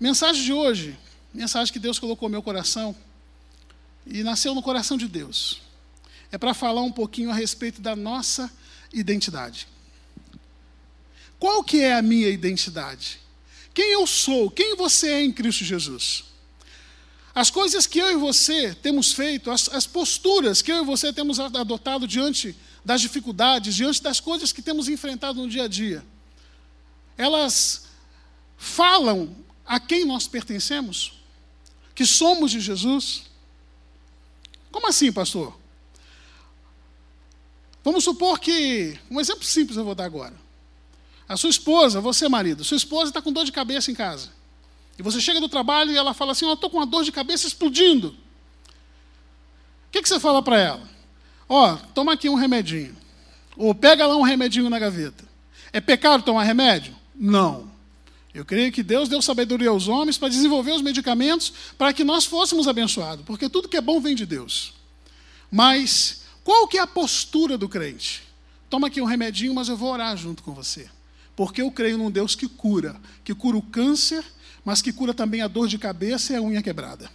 Mensagem de hoje, mensagem que Deus colocou no meu coração e nasceu no coração de Deus. É para falar um pouquinho a respeito da nossa identidade. Qual que é a minha identidade? Quem eu sou? Quem você é em Cristo Jesus? As coisas que eu e você temos feito, as, as posturas que eu e você temos adotado diante das dificuldades, diante das coisas que temos enfrentado no dia a dia, elas falam a quem nós pertencemos? Que somos de Jesus? Como assim, pastor? Vamos supor que, um exemplo simples eu vou dar agora. A sua esposa, você marido, sua esposa está com dor de cabeça em casa. E você chega do trabalho e ela fala assim: Eu estou com uma dor de cabeça explodindo. O que, que você fala para ela? Ó, oh, toma aqui um remedinho. Ou pega lá um remedinho na gaveta. É pecado tomar remédio? Não. Eu creio que Deus deu sabedoria aos homens para desenvolver os medicamentos para que nós fôssemos abençoados, porque tudo que é bom vem de Deus. Mas qual que é a postura do crente? Toma aqui um remedinho, mas eu vou orar junto com você. Porque eu creio num Deus que cura, que cura o câncer, mas que cura também a dor de cabeça e a unha quebrada.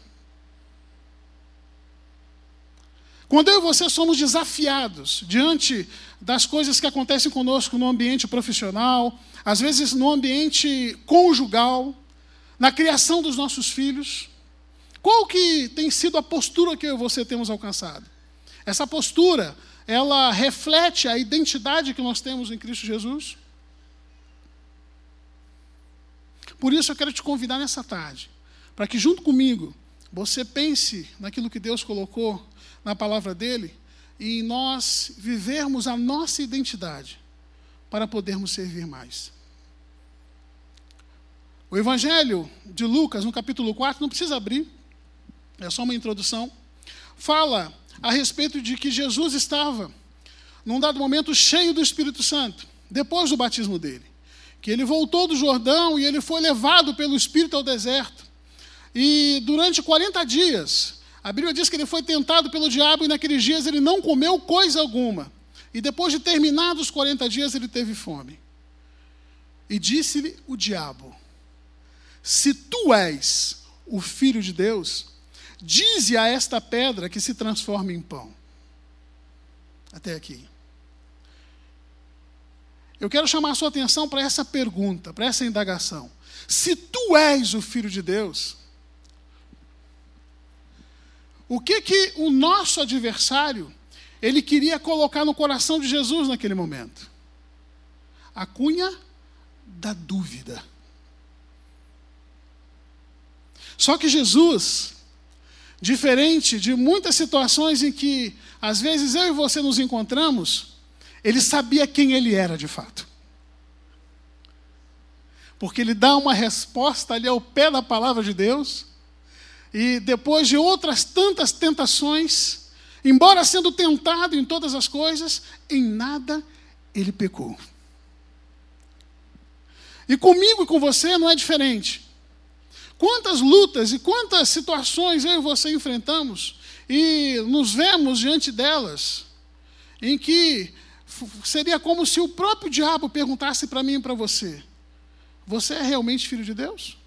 Quando eu e você somos desafiados diante das coisas que acontecem conosco no ambiente profissional, às vezes no ambiente conjugal, na criação dos nossos filhos, qual que tem sido a postura que eu e você temos alcançado? Essa postura, ela reflete a identidade que nós temos em Cristo Jesus? Por isso eu quero te convidar nessa tarde, para que junto comigo você pense naquilo que Deus colocou na palavra dele e em nós vivermos a nossa identidade para podermos servir mais. O Evangelho de Lucas, no capítulo 4, não precisa abrir, é só uma introdução, fala a respeito de que Jesus estava, num dado momento, cheio do Espírito Santo, depois do batismo dele. Que ele voltou do Jordão e ele foi levado pelo Espírito ao deserto. E durante 40 dias, a Bíblia diz que ele foi tentado pelo diabo e naqueles dias ele não comeu coisa alguma. E depois de terminados os 40 dias, ele teve fome. E disse-lhe o diabo: Se tu és o filho de Deus, dize a esta pedra que se transforme em pão. Até aqui. Eu quero chamar a sua atenção para essa pergunta, para essa indagação. Se tu és o filho de Deus, o que que o nosso adversário ele queria colocar no coração de Jesus naquele momento? A cunha da dúvida. Só que Jesus, diferente de muitas situações em que às vezes eu e você nos encontramos, ele sabia quem ele era de fato. Porque ele dá uma resposta ali ao pé da palavra de Deus e depois de outras tantas tentações, embora sendo tentado em todas as coisas, em nada ele pecou. E comigo e com você não é diferente. Quantas lutas e quantas situações eu e você enfrentamos e nos vemos diante delas, em que seria como se o próprio diabo perguntasse para mim e para você: Você é realmente filho de Deus?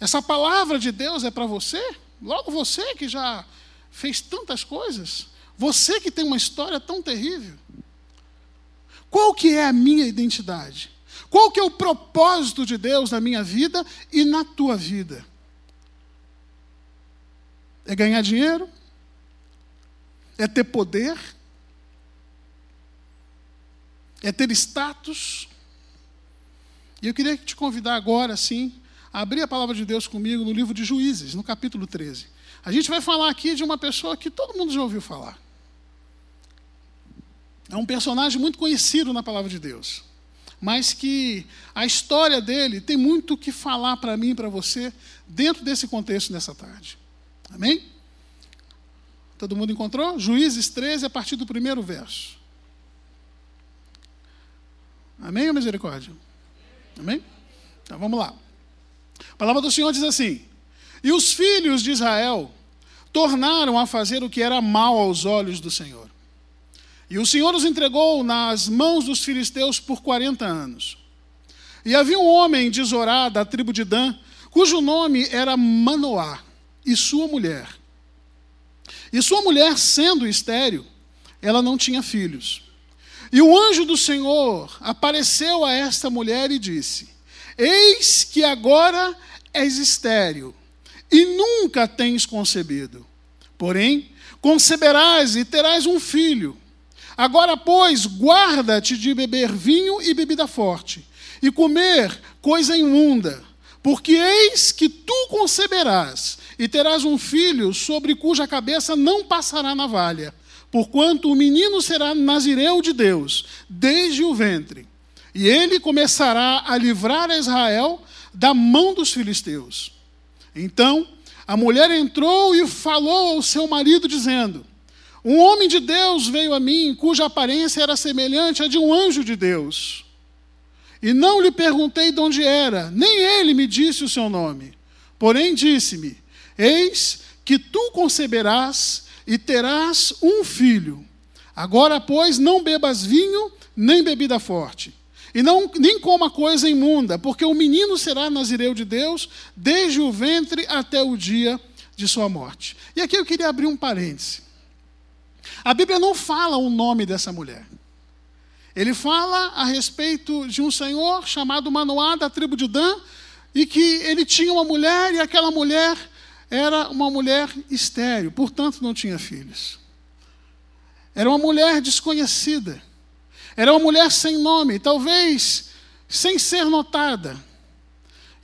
Essa palavra de Deus é para você? Logo você que já fez tantas coisas, você que tem uma história tão terrível. Qual que é a minha identidade? Qual que é o propósito de Deus na minha vida e na tua vida? É ganhar dinheiro? É ter poder? É ter status? E eu queria te convidar agora, sim, abrir a palavra de Deus comigo no livro de Juízes, no capítulo 13. A gente vai falar aqui de uma pessoa que todo mundo já ouviu falar. É um personagem muito conhecido na palavra de Deus, mas que a história dele tem muito o que falar para mim e para você dentro desse contexto nessa tarde. Amém? Todo mundo encontrou? Juízes 13, a partir do primeiro verso. Amém ou misericórdia? Amém? Então vamos lá. A palavra do Senhor diz assim: E os filhos de Israel tornaram a fazer o que era mal aos olhos do Senhor. E o Senhor os entregou nas mãos dos filisteus por 40 anos. E havia um homem de Zorá, da tribo de Dan, cujo nome era Manoá, e sua mulher. E sua mulher, sendo estéril, ela não tinha filhos. E o anjo do Senhor apareceu a esta mulher e disse: Eis que agora és estéril, e nunca tens concebido. Porém, conceberás e terás um filho. Agora, pois, guarda-te de beber vinho e bebida forte, e comer coisa imunda, porque eis que tu conceberás e terás um filho sobre cuja cabeça não passará navalha, porquanto o menino será nazireu de Deus, desde o ventre. E ele começará a livrar Israel da mão dos filisteus. Então a mulher entrou e falou ao seu marido, dizendo: Um homem de Deus veio a mim, cuja aparência era semelhante à de um anjo de Deus. E não lhe perguntei de onde era, nem ele me disse o seu nome. Porém disse-me: Eis que tu conceberás e terás um filho. Agora, pois, não bebas vinho nem bebida forte, e não, nem coma coisa imunda, porque o menino será nazireu de Deus desde o ventre até o dia de sua morte. E aqui eu queria abrir um parêntese. A Bíblia não fala o nome dessa mulher. Ele fala a respeito de um senhor chamado Manoá, da tribo de Dan, e que ele tinha uma mulher, e aquela mulher era uma mulher estéril, portanto não tinha filhos. Era uma mulher desconhecida. Era uma mulher sem nome, talvez sem ser notada.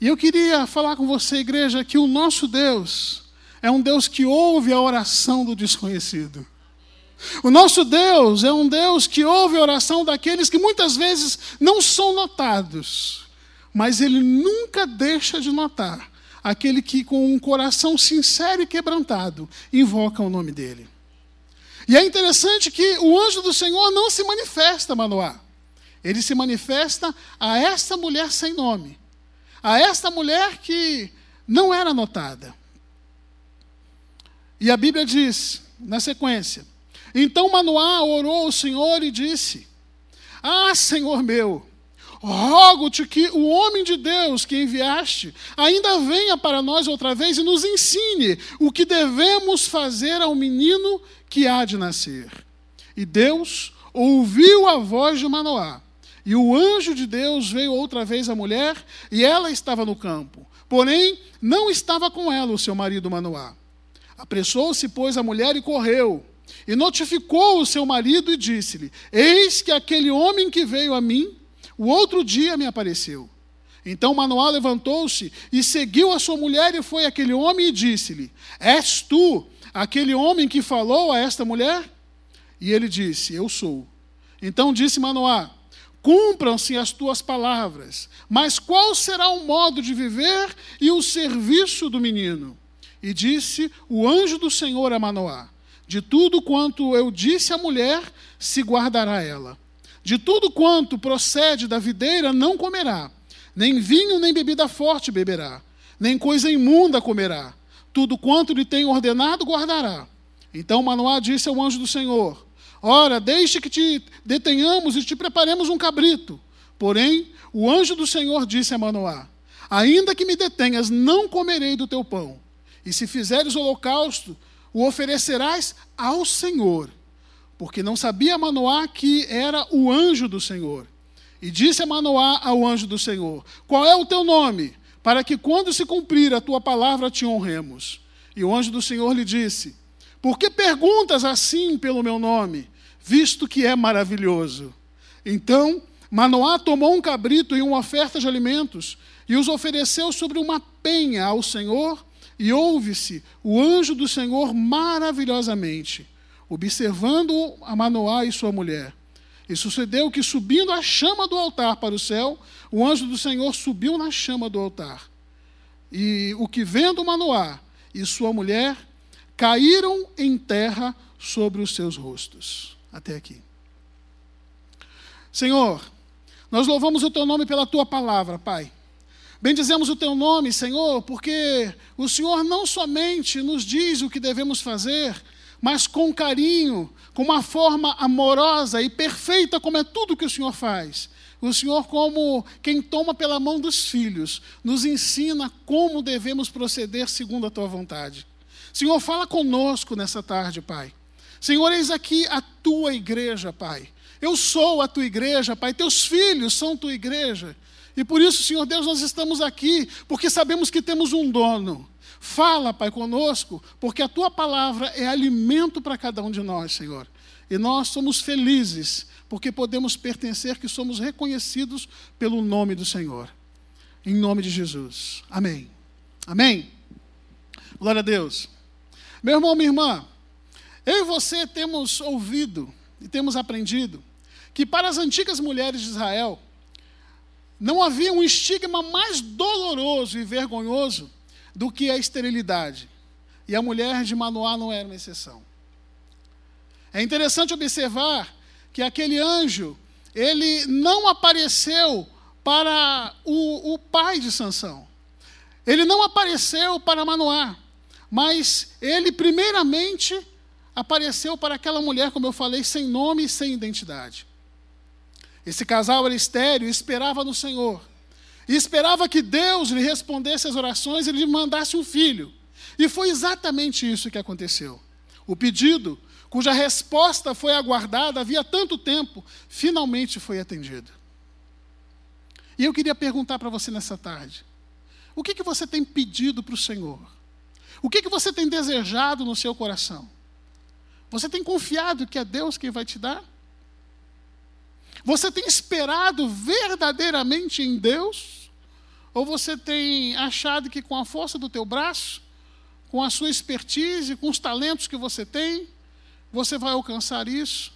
E eu queria falar com você, igreja, que o nosso Deus é um Deus que ouve a oração do desconhecido. O nosso Deus é um Deus que ouve a oração daqueles que muitas vezes não são notados, mas Ele nunca deixa de notar aquele que, com um coração sincero e quebrantado, invoca o nome dEle. E é interessante que o anjo do Senhor não se manifesta a Manoá. Ele se manifesta a esta mulher sem nome, a esta mulher que não era notada. E a Bíblia diz, na sequência, então Manoá orou ao Senhor e disse: Ah, Senhor meu, rogo-te que o homem de Deus que enviaste ainda venha para nós outra vez e nos ensine o que devemos fazer ao menino que há de nascer. E Deus ouviu a voz de Manoá. E o anjo de Deus veio outra vez à mulher, e ela estava no campo. Porém, não estava com ela o seu marido Manoá. Apressou-se, pois, a mulher e correu e notificou o seu marido e disse-lhe: Eis que aquele homem que veio a mim, o outro dia me apareceu. Então Manoá levantou-se e seguiu a sua mulher e foi aquele homem e disse-lhe: És tu aquele homem que falou a esta mulher? E ele disse: Eu sou. Então disse Manoá: Cumpram-se as tuas palavras, mas qual será o modo de viver e o serviço do menino? E disse o anjo do Senhor a Manoá: de tudo quanto eu disse à mulher, se guardará ela. De tudo quanto procede da videira, não comerá. Nem vinho, nem bebida forte beberá. Nem coisa imunda comerá. Tudo quanto lhe tem ordenado, guardará. Então Manoá disse ao anjo do Senhor: Ora, deixe que te detenhamos e te preparemos um cabrito. Porém, o anjo do Senhor disse a Manoá: Ainda que me detenhas, não comerei do teu pão. E se fizeres holocausto, o oferecerás ao Senhor. Porque não sabia Manoá que era o anjo do Senhor. E disse a Manoá ao anjo do Senhor: Qual é o teu nome? Para que quando se cumprir a tua palavra te honremos. E o anjo do Senhor lhe disse: Por que perguntas assim pelo meu nome, visto que é maravilhoso? Então Manoá tomou um cabrito e uma oferta de alimentos e os ofereceu sobre uma penha ao Senhor e ouve-se o anjo do Senhor maravilhosamente, observando a Manoá e sua mulher. E sucedeu que, subindo a chama do altar para o céu, o anjo do Senhor subiu na chama do altar. E o que vendo Manoá e sua mulher caíram em terra sobre os seus rostos. Até aqui. Senhor, nós louvamos o teu nome pela tua palavra, Pai. Bendizemos o teu nome, Senhor, porque o Senhor não somente nos diz o que devemos fazer, mas com carinho, com uma forma amorosa e perfeita, como é tudo que o Senhor faz. O Senhor, como quem toma pela mão dos filhos, nos ensina como devemos proceder segundo a tua vontade. Senhor, fala conosco nessa tarde, Pai. Senhor, eis aqui a tua igreja, Pai. Eu sou a tua igreja, Pai. Teus filhos são tua igreja. E por isso, Senhor Deus, nós estamos aqui, porque sabemos que temos um dono. Fala, Pai, conosco, porque a tua palavra é alimento para cada um de nós, Senhor. E nós somos felizes porque podemos pertencer, que somos reconhecidos pelo nome do Senhor. Em nome de Jesus. Amém. Amém. Glória a Deus. Meu irmão, minha irmã, eu e você temos ouvido e temos aprendido que para as antigas mulheres de Israel não havia um estigma mais doloroso e vergonhoso do que a esterilidade. E a mulher de Manoá não era uma exceção. É interessante observar que aquele anjo, ele não apareceu para o, o pai de Sansão. Ele não apareceu para Manoá, mas ele primeiramente apareceu para aquela mulher, como eu falei, sem nome e sem identidade. Esse casal era estéreo esperava no Senhor. E esperava que Deus lhe respondesse as orações e lhe mandasse um filho. E foi exatamente isso que aconteceu. O pedido cuja resposta foi aguardada havia tanto tempo, finalmente foi atendida. E eu queria perguntar para você nessa tarde: o que, que você tem pedido para o Senhor? O que, que você tem desejado no seu coração? Você tem confiado que é Deus quem vai te dar? Você tem esperado verdadeiramente em Deus? Ou você tem achado que com a força do teu braço, com a sua expertise, com os talentos que você tem, você vai alcançar isso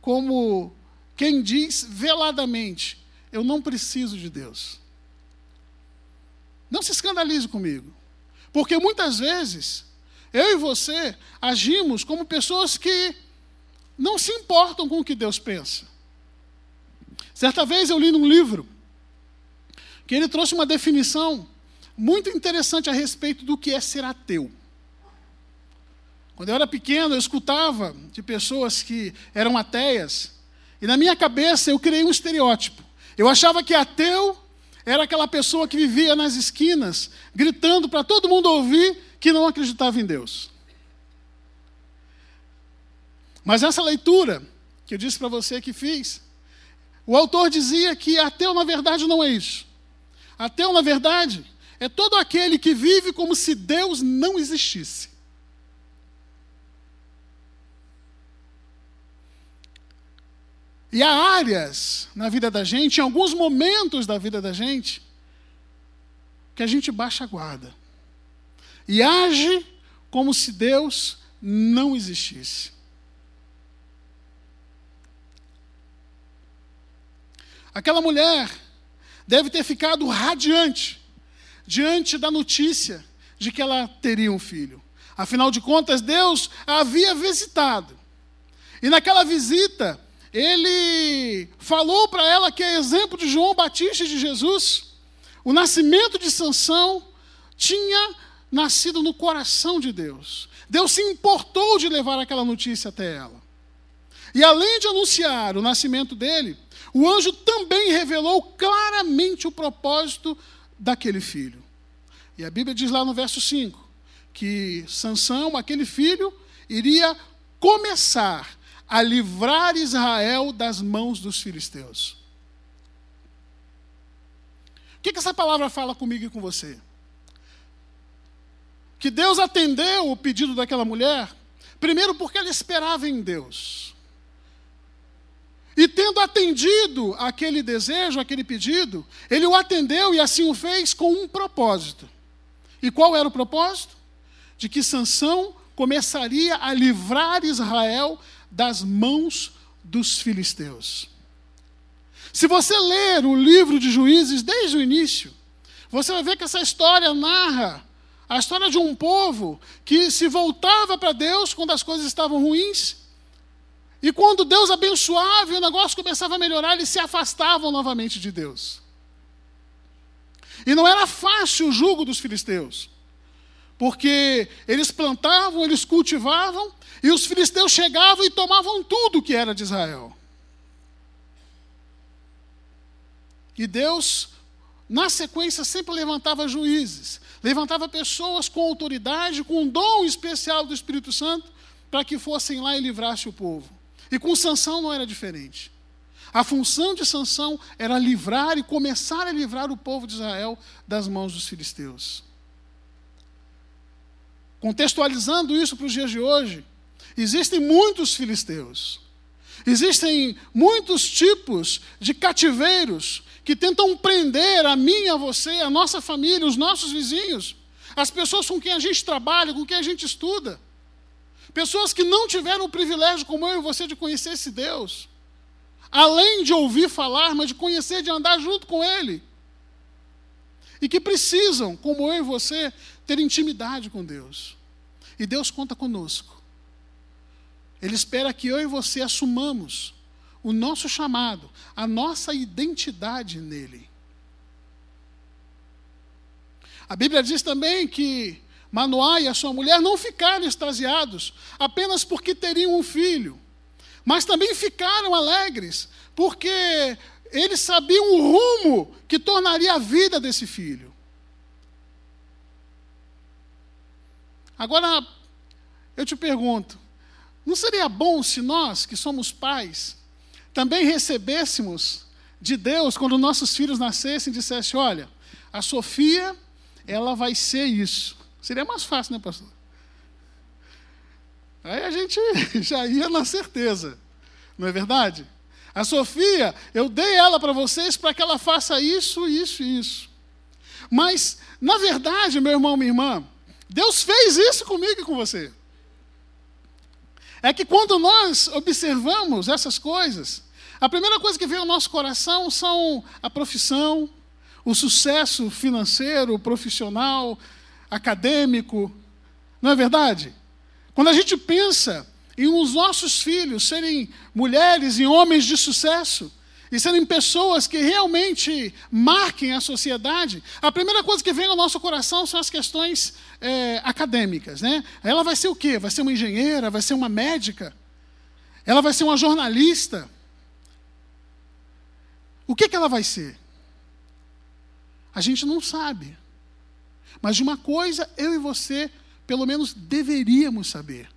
como quem diz veladamente: Eu não preciso de Deus. Não se escandalize comigo, porque muitas vezes eu e você agimos como pessoas que não se importam com o que Deus pensa. Certa vez eu li num livro que ele trouxe uma definição muito interessante a respeito do que é ser ateu. Quando eu era pequeno, eu escutava de pessoas que eram ateias, e na minha cabeça eu criei um estereótipo. Eu achava que ateu era aquela pessoa que vivia nas esquinas, gritando para todo mundo ouvir que não acreditava em Deus. Mas essa leitura que eu disse para você que fiz, o autor dizia que ateu na verdade não é isso. Ateu na verdade é todo aquele que vive como se Deus não existisse. E há áreas na vida da gente, em alguns momentos da vida da gente, que a gente baixa a guarda e age como se Deus não existisse. Aquela mulher deve ter ficado radiante diante da notícia de que ela teria um filho. Afinal de contas, Deus a havia visitado. E naquela visita, ele falou para ela que é exemplo de João Batista e de Jesus. O nascimento de Sansão tinha nascido no coração de Deus. Deus se importou de levar aquela notícia até ela. E além de anunciar o nascimento dele, o anjo também revelou claramente o propósito daquele filho. E a Bíblia diz lá no verso 5 que Sansão, aquele filho, iria começar a livrar Israel das mãos dos filisteus. O que, que essa palavra fala comigo e com você? Que Deus atendeu o pedido daquela mulher, primeiro porque ela esperava em Deus. E tendo atendido aquele desejo, aquele pedido, ele o atendeu e assim o fez com um propósito. E qual era o propósito? De que Sansão começaria a livrar Israel das mãos dos filisteus. Se você ler o livro de Juízes desde o início, você vai ver que essa história narra a história de um povo que se voltava para Deus quando as coisas estavam ruins, e quando Deus abençoava e o negócio começava a melhorar, eles se afastavam novamente de Deus. E não era fácil o jugo dos filisteus, porque eles plantavam, eles cultivavam, e os filisteus chegavam e tomavam tudo que era de Israel. E Deus, na sequência, sempre levantava juízes, levantava pessoas com autoridade, com um dom especial do Espírito Santo, para que fossem lá e livrassem o povo. E com Sansão não era diferente. A função de Sansão era livrar e começar a livrar o povo de Israel das mãos dos filisteus. Contextualizando isso para os dias de hoje, existem muitos filisteus. Existem muitos tipos de cativeiros que tentam prender a mim, a você, a nossa família, os nossos vizinhos, as pessoas com quem a gente trabalha, com quem a gente estuda. Pessoas que não tiveram o privilégio, como eu e você, de conhecer esse Deus. Além de ouvir falar, mas de conhecer, de andar junto com Ele. E que precisam, como eu e você, ter intimidade com Deus. E Deus conta conosco. Ele espera que eu e você assumamos o nosso chamado, a nossa identidade nele. A Bíblia diz também que Manoá e a sua mulher não ficaram extasiados apenas porque teriam um filho, mas também ficaram alegres porque eles sabiam o rumo que tornaria a vida desse filho. Agora, eu te pergunto: não seria bom se nós, que somos pais, também recebêssemos de Deus, quando nossos filhos nascessem, dissesse: olha, a Sofia, ela vai ser isso. Seria mais fácil, né, pastor? Aí a gente já ia na certeza, não é verdade? A Sofia, eu dei ela para vocês para que ela faça isso, isso e isso. Mas, na verdade, meu irmão, minha irmã, Deus fez isso comigo e com você. É que quando nós observamos essas coisas, a primeira coisa que vem ao nosso coração são a profissão, o sucesso financeiro, profissional, acadêmico. Não é verdade? Quando a gente pensa em os nossos filhos serem mulheres e homens de sucesso, e serem pessoas que realmente marquem a sociedade, a primeira coisa que vem ao nosso coração são as questões é, acadêmicas. Né? Ela vai ser o quê? Vai ser uma engenheira? Vai ser uma médica? Ela vai ser uma jornalista? O que, que ela vai ser? A gente não sabe. Mas de uma coisa eu e você, pelo menos, deveríamos saber: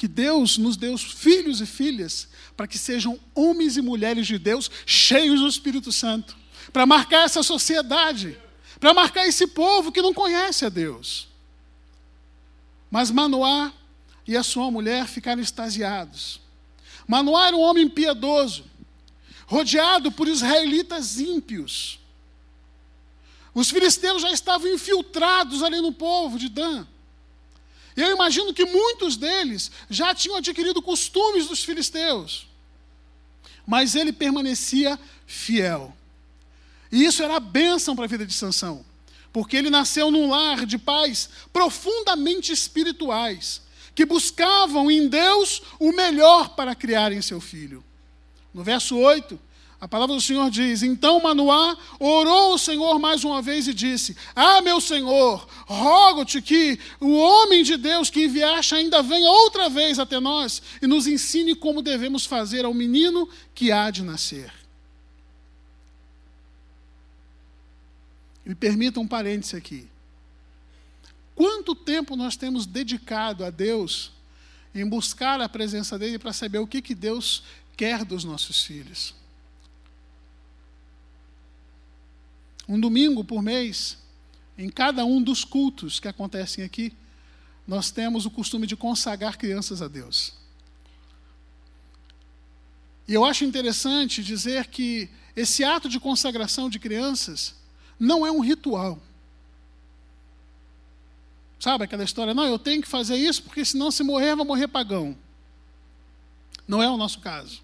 que Deus nos deu filhos e filhas para que sejam homens e mulheres de Deus cheios do Espírito Santo, para marcar essa sociedade, para marcar esse povo que não conhece a Deus. Mas Manoá e a sua mulher ficaram extasiados. Manoá era um homem piedoso, rodeado por israelitas ímpios. Os filisteus já estavam infiltrados ali no povo de Dan. E eu imagino que muitos deles já tinham adquirido costumes dos filisteus. Mas ele permanecia fiel. E isso era a bênção para a vida de Sansão, porque ele nasceu num lar de pais profundamente espirituais, que buscavam em Deus o melhor para criarem seu filho. No verso 8, a palavra do Senhor diz: Então Manoá orou ao Senhor mais uma vez e disse: Ah, meu Senhor, rogo-te que o homem de Deus que enviaste ainda venha outra vez até nós e nos ensine como devemos fazer ao menino que há de nascer. Me permita um parêntese aqui. Quanto tempo nós temos dedicado a Deus em buscar a presença dEle para saber o que, que Deus quer dos nossos filhos? Um domingo por mês, em cada um dos cultos que acontecem aqui, nós temos o costume de consagrar crianças a Deus. E eu acho interessante dizer que esse ato de consagração de crianças não é um ritual. Sabe aquela história? Não, eu tenho que fazer isso porque senão se morrer, vou morrer pagão. Não é o nosso caso.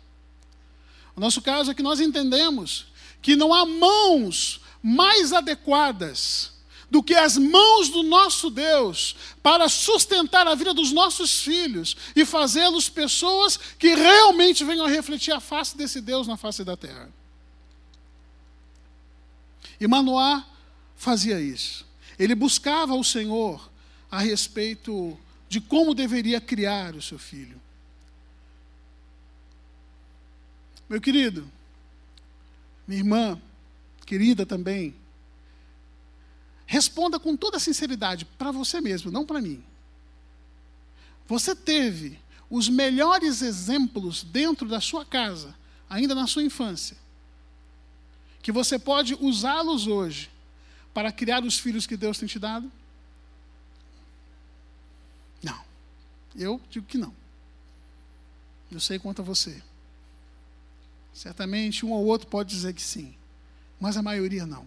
O nosso caso é que nós entendemos que não há mãos mais adequadas do que as mãos do nosso Deus para sustentar a vida dos nossos filhos e fazê-los pessoas que realmente venham a refletir a face desse Deus na face da terra. E Manoá fazia isso. Ele buscava o Senhor a respeito de como deveria criar o seu filho. Meu querido, minha irmã, querida também, responda com toda sinceridade para você mesmo, não para mim. Você teve os melhores exemplos dentro da sua casa, ainda na sua infância, que você pode usá-los hoje para criar os filhos que Deus tem te dado? Não. Eu digo que não. Eu sei quanto a você. Certamente um ou outro pode dizer que sim, mas a maioria não.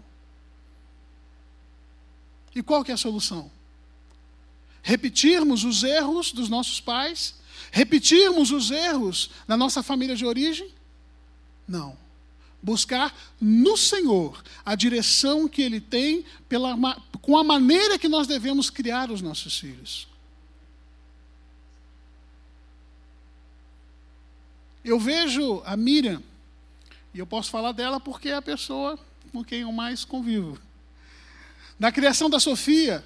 E qual que é a solução? Repetirmos os erros dos nossos pais? Repetirmos os erros da nossa família de origem? Não. Buscar no Senhor a direção que Ele tem pela, com a maneira que nós devemos criar os nossos filhos. Eu vejo a Miriam, e eu posso falar dela porque é a pessoa com quem eu mais convivo. Na criação da Sofia,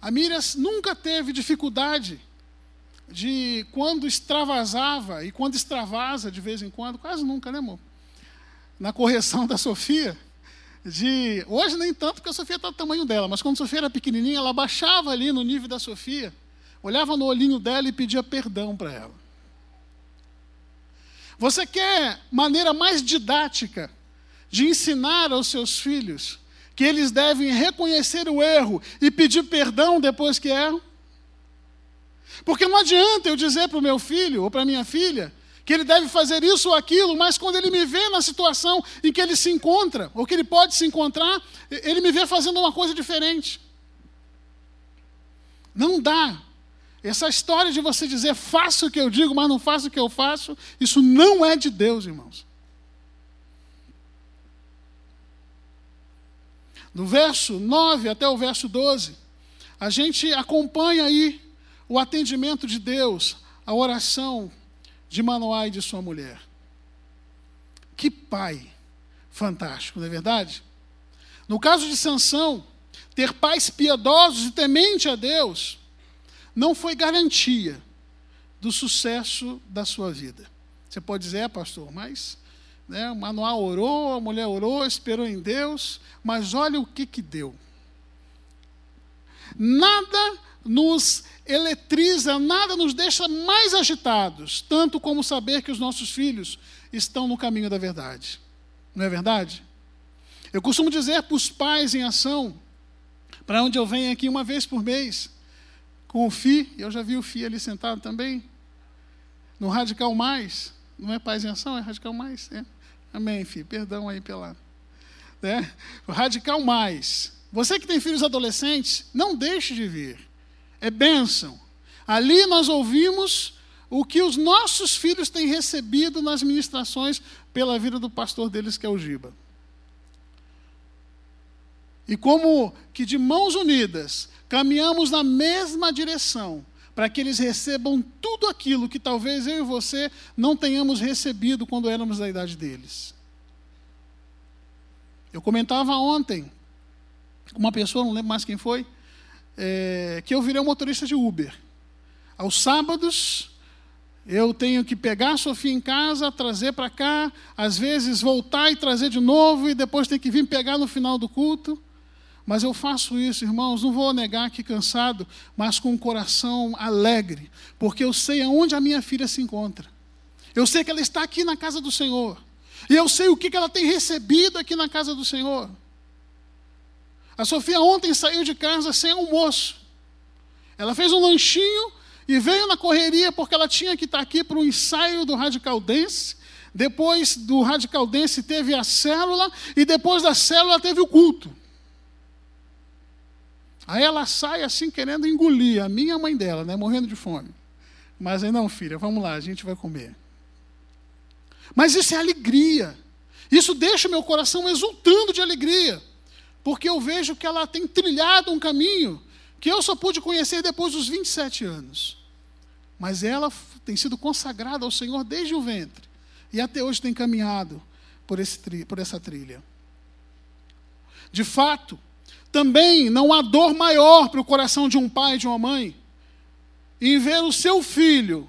a Miriam nunca teve dificuldade de quando extravasava, e quando extravasa de vez em quando, quase nunca, né, amor? Na correção da Sofia, de. Hoje nem tanto, porque a Sofia está do tamanho dela, mas quando a Sofia era pequenininha, ela baixava ali no nível da Sofia, olhava no olhinho dela e pedia perdão para ela. Você quer maneira mais didática de ensinar aos seus filhos que eles devem reconhecer o erro e pedir perdão depois que erram? Porque não adianta eu dizer para o meu filho ou para minha filha que ele deve fazer isso ou aquilo, mas quando ele me vê na situação em que ele se encontra, ou que ele pode se encontrar, ele me vê fazendo uma coisa diferente. Não dá. Essa história de você dizer faça o que eu digo, mas não faça o que eu faço, isso não é de Deus, irmãos. Do verso 9 até o verso 12, a gente acompanha aí o atendimento de Deus, a oração de Manoá e de sua mulher. Que pai fantástico, não é verdade? No caso de Sansão, ter pais piedosos e temente a Deus não foi garantia do sucesso da sua vida. Você pode dizer, é, pastor, mas né? O Manoá orou, a mulher orou, esperou em Deus, mas olha o que, que deu. Nada nos eletriza, nada nos deixa mais agitados, tanto como saber que os nossos filhos estão no caminho da verdade. Não é verdade? Eu costumo dizer para os pais em ação, para onde eu venho aqui uma vez por mês, com o FI, eu já vi o FI ali sentado também, no Radical Mais, não é Paz em Ação, é Radical Mais, é. Amém, filho. Perdão aí pela. Né? O radical mais. Você que tem filhos adolescentes, não deixe de vir. É bênção. Ali nós ouvimos o que os nossos filhos têm recebido nas ministrações pela vida do pastor deles, que é o Giba. E como que de mãos unidas caminhamos na mesma direção, para que eles recebam tudo aquilo que talvez eu e você não tenhamos recebido quando éramos da idade deles. Eu comentava ontem uma pessoa, não lembro mais quem foi, é, que eu virei um motorista de Uber. Aos sábados, eu tenho que pegar a Sofia em casa, trazer para cá, às vezes voltar e trazer de novo, e depois tem que vir pegar no final do culto. Mas eu faço isso, irmãos, não vou negar que cansado, mas com o coração alegre, porque eu sei aonde a minha filha se encontra. Eu sei que ela está aqui na casa do Senhor. E eu sei o que ela tem recebido aqui na casa do Senhor. A Sofia ontem saiu de casa sem almoço. Ela fez um lanchinho e veio na correria porque ela tinha que estar aqui para o ensaio do Radical Dance. Depois do Radical Dance teve a célula e depois da célula teve o culto. Aí ela sai assim querendo engolir a minha mãe dela, né, morrendo de fome. Mas aí não, filha, vamos lá, a gente vai comer. Mas isso é alegria. Isso deixa meu coração exultando de alegria, porque eu vejo que ela tem trilhado um caminho que eu só pude conhecer depois dos 27 anos. Mas ela tem sido consagrada ao Senhor desde o ventre e até hoje tem caminhado por, esse, por essa trilha. De fato, também não há dor maior para o coração de um pai e de uma mãe em ver o seu filho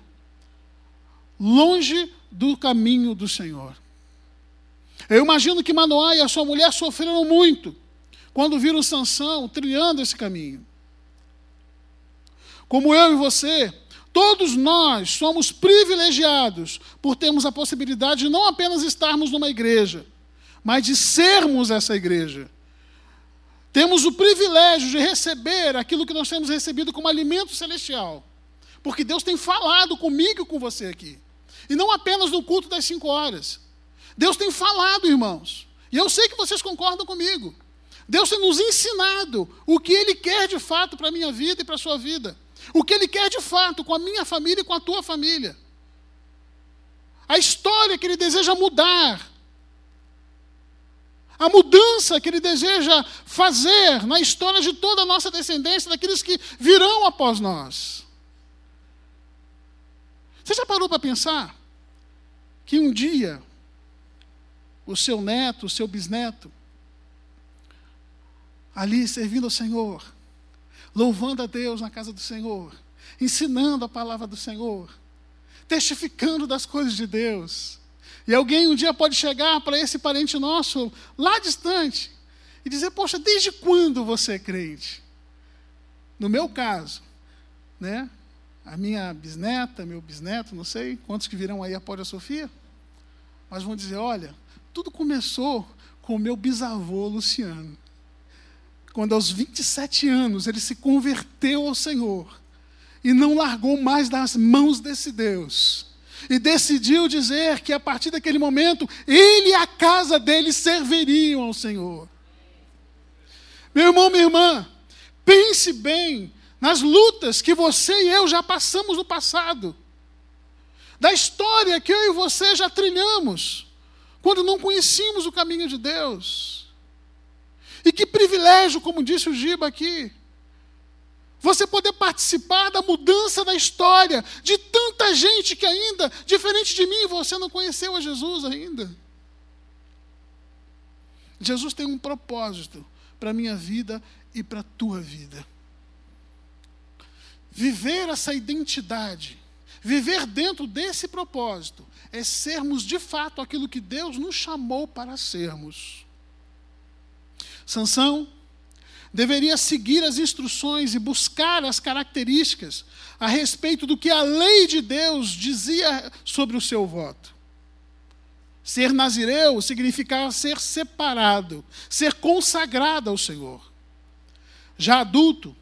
longe do caminho do Senhor. Eu imagino que Manoá e a sua mulher sofreram muito quando viram Sansão trilhando esse caminho. Como eu e você, todos nós somos privilegiados por termos a possibilidade de não apenas estarmos numa igreja, mas de sermos essa igreja. Temos o privilégio de receber aquilo que nós temos recebido como alimento celestial. Porque Deus tem falado comigo e com você aqui. E não apenas no culto das cinco horas. Deus tem falado, irmãos. E eu sei que vocês concordam comigo. Deus tem nos ensinado o que Ele quer de fato para a minha vida e para a sua vida. O que Ele quer de fato com a minha família e com a tua família. A história que Ele deseja mudar. A mudança que Ele deseja fazer na história de toda a nossa descendência, daqueles que virão após nós. Você já parou para pensar que um dia o seu neto, o seu bisneto, ali servindo ao Senhor, louvando a Deus na casa do Senhor, ensinando a palavra do Senhor, testificando das coisas de Deus. E alguém um dia pode chegar para esse parente nosso, lá distante, e dizer: Poxa, desde quando você é crente? No meu caso, né? A minha bisneta, meu bisneto, não sei quantos que virão aí após a Sofia, mas vão dizer: Olha, tudo começou com o meu bisavô Luciano. Quando aos 27 anos ele se converteu ao Senhor e não largou mais das mãos desse Deus. E decidiu dizer que a partir daquele momento ele e a casa dele serviriam ao Senhor. Meu irmão, minha irmã, pense bem nas lutas que você e eu já passamos no passado, da história que eu e você já trilhamos quando não conhecíamos o caminho de Deus. E que privilégio, como disse o Giba aqui, você poder participar da mudança da história de tanta gente que ainda, diferente de mim, você não conheceu a Jesus ainda. Jesus tem um propósito para a minha vida e para a tua vida. Viver essa identidade Viver dentro desse propósito é sermos de fato aquilo que Deus nos chamou para sermos. Sansão deveria seguir as instruções e buscar as características a respeito do que a lei de Deus dizia sobre o seu voto. Ser nazireu significava ser separado, ser consagrado ao Senhor. Já adulto,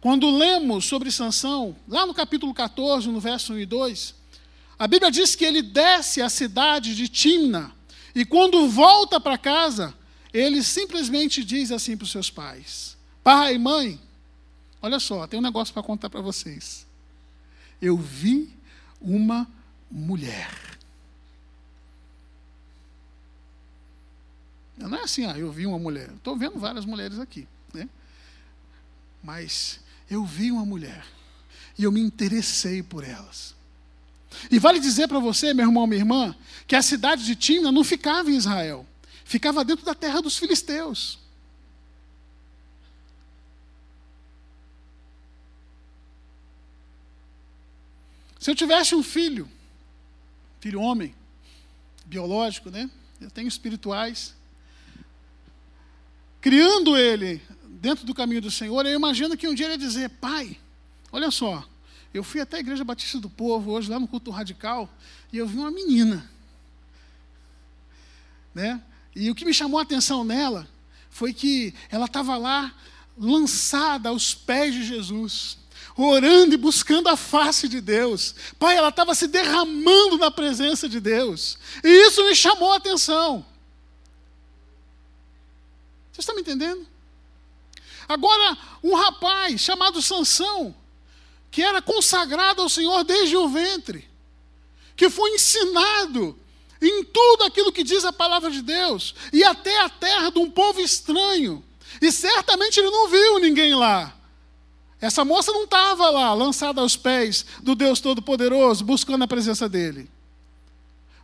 quando lemos sobre Sansão, lá no capítulo 14, no verso 1 e 2, a Bíblia diz que ele desce à cidade de Timna, e quando volta para casa, ele simplesmente diz assim para os seus pais: Pai, mãe, olha só, tem um negócio para contar para vocês. Eu vi uma mulher. Não é assim, ah, eu vi uma mulher. Estou vendo várias mulheres aqui. Né? Mas eu vi uma mulher e eu me interessei por elas. E vale dizer para você, meu irmão, minha irmã, que a cidade de Tina não ficava em Israel, ficava dentro da terra dos filisteus. Se eu tivesse um filho, filho homem, biológico, né? Eu tenho espirituais. Criando ele dentro do caminho do Senhor, eu imagino que um dia ele ia dizer: Pai, olha só, eu fui até a Igreja Batista do Povo hoje, lá no culto radical, e eu vi uma menina. Né? E o que me chamou a atenção nela foi que ela estava lá lançada aos pés de Jesus, orando e buscando a face de Deus. Pai, ela estava se derramando na presença de Deus. E isso me chamou a atenção. Vocês estão me entendendo? Agora, um rapaz chamado Sansão, que era consagrado ao Senhor desde o ventre, que foi ensinado em tudo aquilo que diz a palavra de Deus, e até a terra de um povo estranho, e certamente ele não viu ninguém lá. Essa moça não estava lá, lançada aos pés do Deus Todo-Poderoso, buscando a presença dele.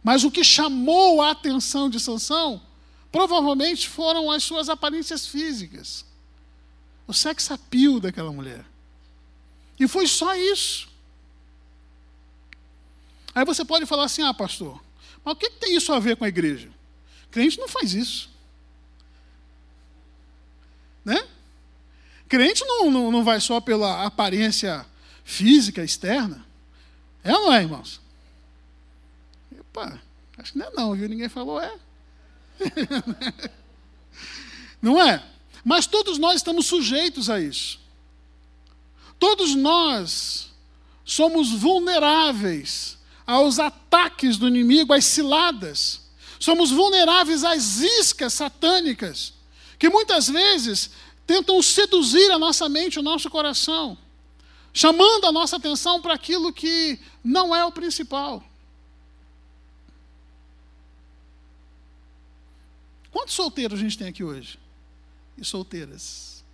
Mas o que chamou a atenção de Sansão, provavelmente foram as suas aparências físicas o sex appeal daquela mulher. E foi só isso. Aí você pode falar assim: ah, pastor, mas o que, que tem isso a ver com a igreja? Crente não faz isso. Né? Crente não, não, não vai só pela aparência física externa. É ou não é, irmãos? Epa, acho que não é não, viu? Ninguém falou é. não é? Mas todos nós estamos sujeitos a isso. Todos nós somos vulneráveis aos ataques do inimigo, às ciladas. Somos vulneráveis às iscas satânicas, que muitas vezes tentam seduzir a nossa mente, o nosso coração, chamando a nossa atenção para aquilo que não é o principal. Quantos solteiros a gente tem aqui hoje? E solteiras?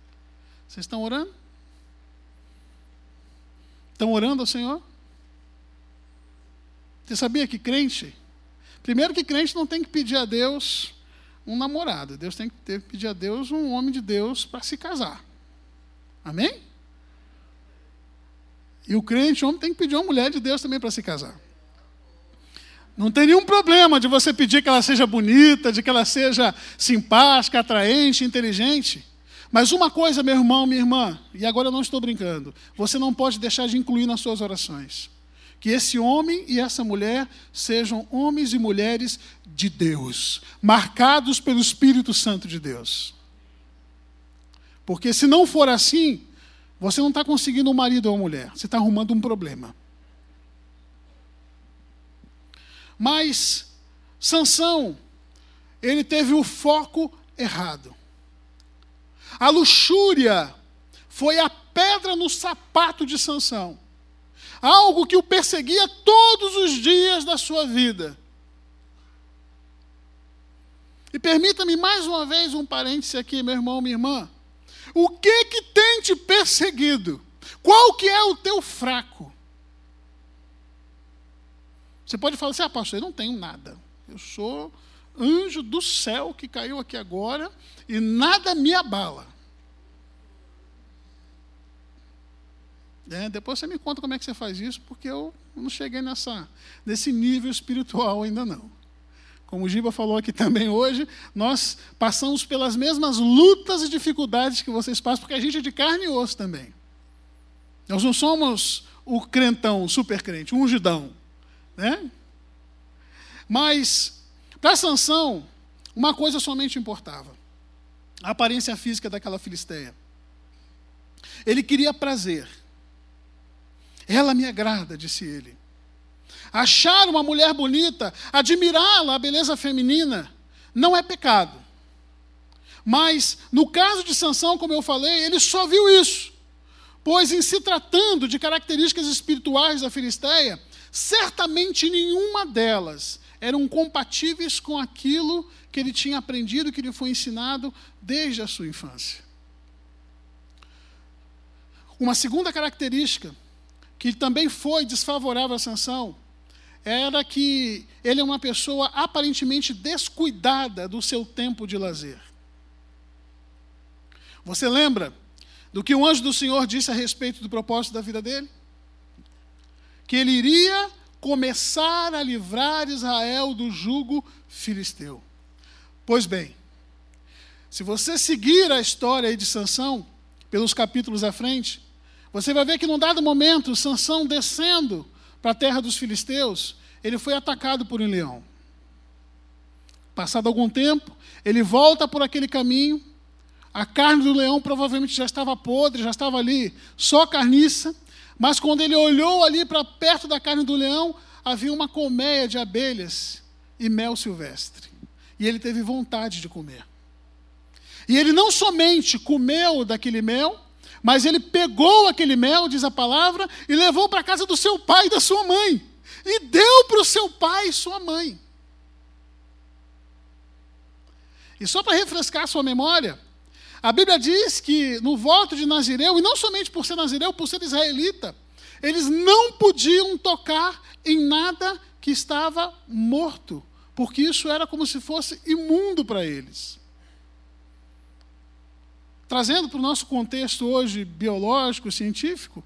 Vocês estão orando? Estão orando ao Senhor? Você sabia que crente? Primeiro que crente não tem que pedir a Deus um namorado. Deus tem que ter, pedir a Deus um homem de Deus para se casar. Amém? E o crente, o homem, tem que pedir uma mulher de Deus também para se casar. Não tem nenhum problema de você pedir que ela seja bonita, de que ela seja simpática, atraente, inteligente. Mas uma coisa, meu irmão, minha irmã, e agora eu não estou brincando, você não pode deixar de incluir nas suas orações que esse homem e essa mulher sejam homens e mulheres de Deus, marcados pelo Espírito Santo de Deus. Porque se não for assim, você não está conseguindo um marido ou uma mulher, você está arrumando um problema. Mas Sansão, ele teve o foco errado. A luxúria foi a pedra no sapato de Sansão algo que o perseguia todos os dias da sua vida. E permita-me mais uma vez um parêntese aqui, meu irmão, minha irmã. O que que tem te perseguido? Qual que é o teu fraco? Você pode falar assim, ah, pastor, eu não tenho nada. Eu sou anjo do céu que caiu aqui agora e nada me abala. É, depois você me conta como é que você faz isso, porque eu não cheguei nessa, nesse nível espiritual ainda não. Como o Giba falou aqui também hoje, nós passamos pelas mesmas lutas e dificuldades que vocês passam, porque a gente é de carne e osso também. Nós não somos o crentão, o super crente, o ungidão. Né? Mas, para Sansão, uma coisa somente importava: a aparência física daquela filisteia. Ele queria prazer. Ela me agrada, disse ele. Achar uma mulher bonita, admirá-la, a beleza feminina, não é pecado. Mas, no caso de Sansão, como eu falei, ele só viu isso. Pois, em se tratando de características espirituais da Filisteia, certamente nenhuma delas eram compatíveis com aquilo que ele tinha aprendido, que lhe foi ensinado desde a sua infância. Uma segunda característica que também foi desfavorável a Sansão, era que ele é uma pessoa aparentemente descuidada do seu tempo de lazer. Você lembra do que o anjo do Senhor disse a respeito do propósito da vida dele? Que ele iria começar a livrar Israel do jugo filisteu. Pois bem, se você seguir a história de Sansão, pelos capítulos à frente, você vai ver que num dado momento, Sansão descendo para a terra dos filisteus, ele foi atacado por um leão. Passado algum tempo, ele volta por aquele caminho. A carne do leão provavelmente já estava podre, já estava ali só carniça. Mas quando ele olhou ali para perto da carne do leão, havia uma colmeia de abelhas e mel silvestre. E ele teve vontade de comer. E ele não somente comeu daquele mel, mas ele pegou aquele mel, diz a palavra, e levou para a casa do seu pai e da sua mãe. E deu para o seu pai e sua mãe. E só para refrescar a sua memória, a Bíblia diz que no voto de Nazireu, e não somente por ser Nazireu, por ser israelita, eles não podiam tocar em nada que estava morto, porque isso era como se fosse imundo para eles. Trazendo para o nosso contexto hoje biológico, científico,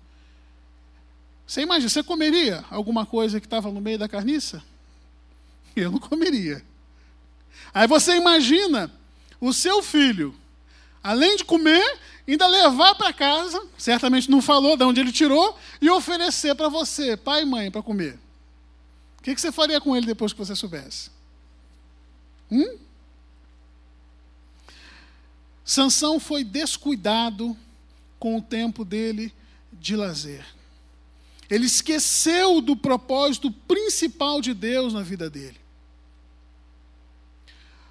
você imagina, você comeria alguma coisa que estava no meio da carniça? Eu não comeria. Aí você imagina o seu filho, além de comer, ainda levar para casa, certamente não falou de onde ele tirou, e oferecer para você, pai e mãe, para comer. O que, que você faria com ele depois que você soubesse? Hum? Sansão foi descuidado com o tempo dele de lazer. Ele esqueceu do propósito principal de Deus na vida dele.